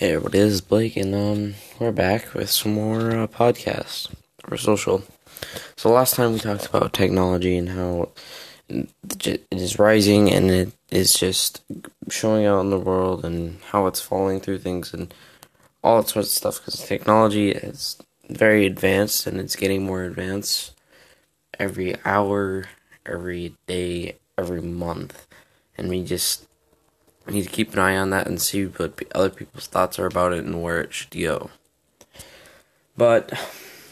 Hey, everybody, Blake, and um, we're back with some more uh, podcasts for social. So last time we talked about technology and how it is rising and it is just showing out in the world and how it's falling through things and all that sort of stuff because technology is very advanced and it's getting more advanced every hour, every day, every month, and we just need to keep an eye on that and see what other people's thoughts are about it and where it should go. But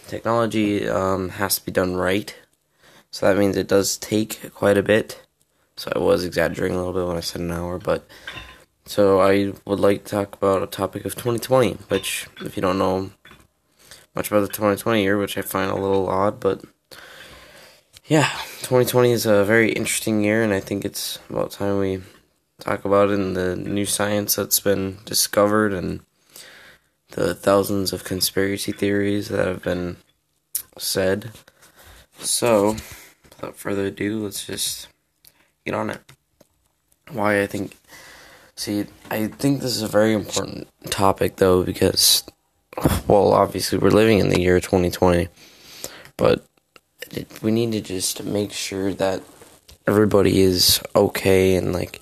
technology um, has to be done right, so that means it does take quite a bit. So I was exaggerating a little bit when I said an hour, but so I would like to talk about a topic of 2020, which, if you don't know much about the 2020 year, which I find a little odd, but yeah, 2020 is a very interesting year, and I think it's about time we talk about and the new science that's been discovered and the thousands of conspiracy theories that have been said. So, without further ado, let's just get on it. Why I think. See, I think this is a very important topic, though, because, well, obviously, we're living in the year 2020, but we need to just make sure that everybody is okay and, like,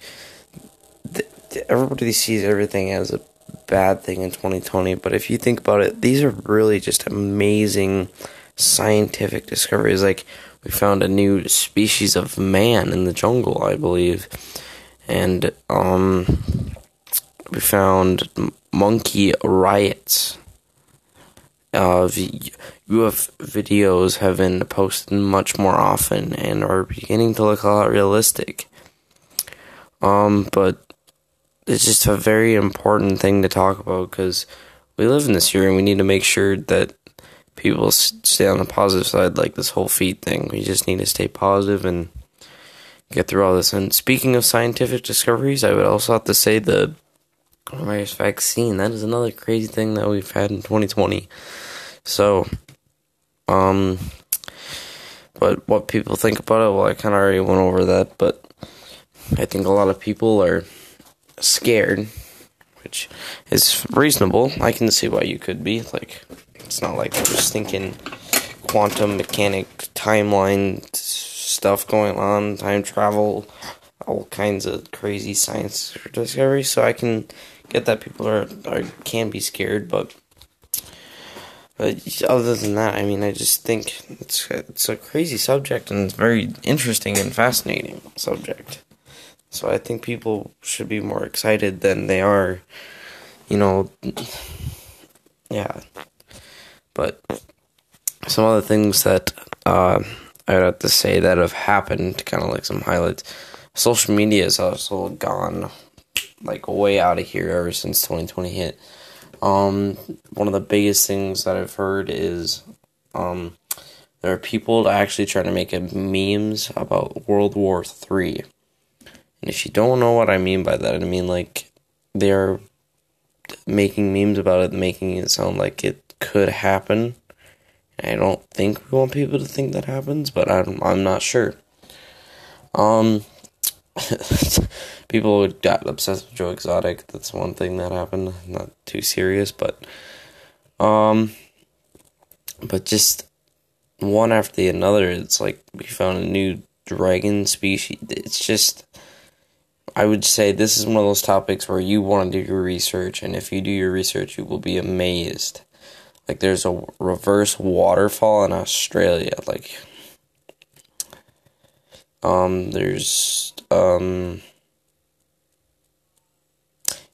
everybody sees everything as a bad thing in 2020, but if you think about it, these are really just amazing scientific discoveries. Like, we found a new species of man in the jungle, I believe. And, um, we found monkey riots. Uh, UFO videos have been posted much more often and are beginning to look a lot realistic. Um, but it's just a very important thing to talk about because we live in this year and we need to make sure that people stay on the positive side, like this whole feet thing. We just need to stay positive and get through all this. And speaking of scientific discoveries, I would also have to say the coronavirus vaccine. That is another crazy thing that we've had in 2020. So, um, but what people think about it, well, I kind of already went over that, but I think a lot of people are scared, which is reasonable. I can see why you could be. Like, it's not like I'm just thinking quantum mechanic timeline stuff going on, time travel, all kinds of crazy science discoveries. So I can get that people are, are can be scared, but but other than that, I mean, I just think it's it's a crazy subject and it's very interesting and fascinating subject. So I think people should be more excited than they are. You know, yeah. But some other things that uh, I would have to say that have happened, kind of like some highlights. Social media has also gone like way out of here ever since 2020 hit. Um, one of the biggest things that I've heard is um, there are people actually trying to make memes about World War Three. And if you don't know what I mean by that, I mean like they're making memes about it, making it sound like it could happen. I don't think we want people to think that happens, but I'm I'm not sure. Um, people got obsessed with Joe Exotic. That's one thing that happened. Not too serious, but um, but just one after the another. It's like we found a new dragon species. It's just I would say this is one of those topics where you want to do your research, and if you do your research, you will be amazed. Like, there's a reverse waterfall in Australia. Like, um, there's, um,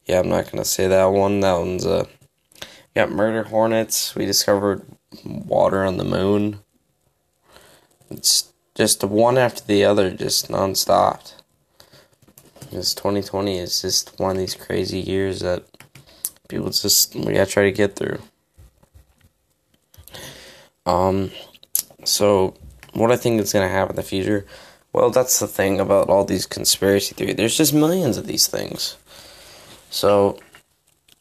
yeah, I'm not gonna say that one. That one's, uh, got murder hornets. We discovered water on the moon. It's just one after the other, just non-stopped because 2020 is just one of these crazy years that people just we gotta try to get through. Um, so what I think is gonna happen in the future, well, that's the thing about all these conspiracy theories. There's just millions of these things. So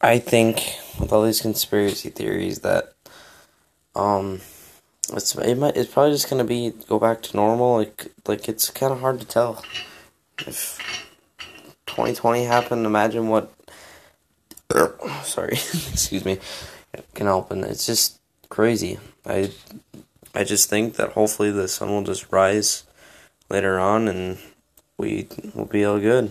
I think with all these conspiracy theories that um it's it might it's probably just gonna be go back to normal like like it's kind of hard to tell if 2020 happened, imagine what er, sorry, excuse me, can and it's just crazy. I I just think that hopefully the sun will just rise later on, and we will be all good.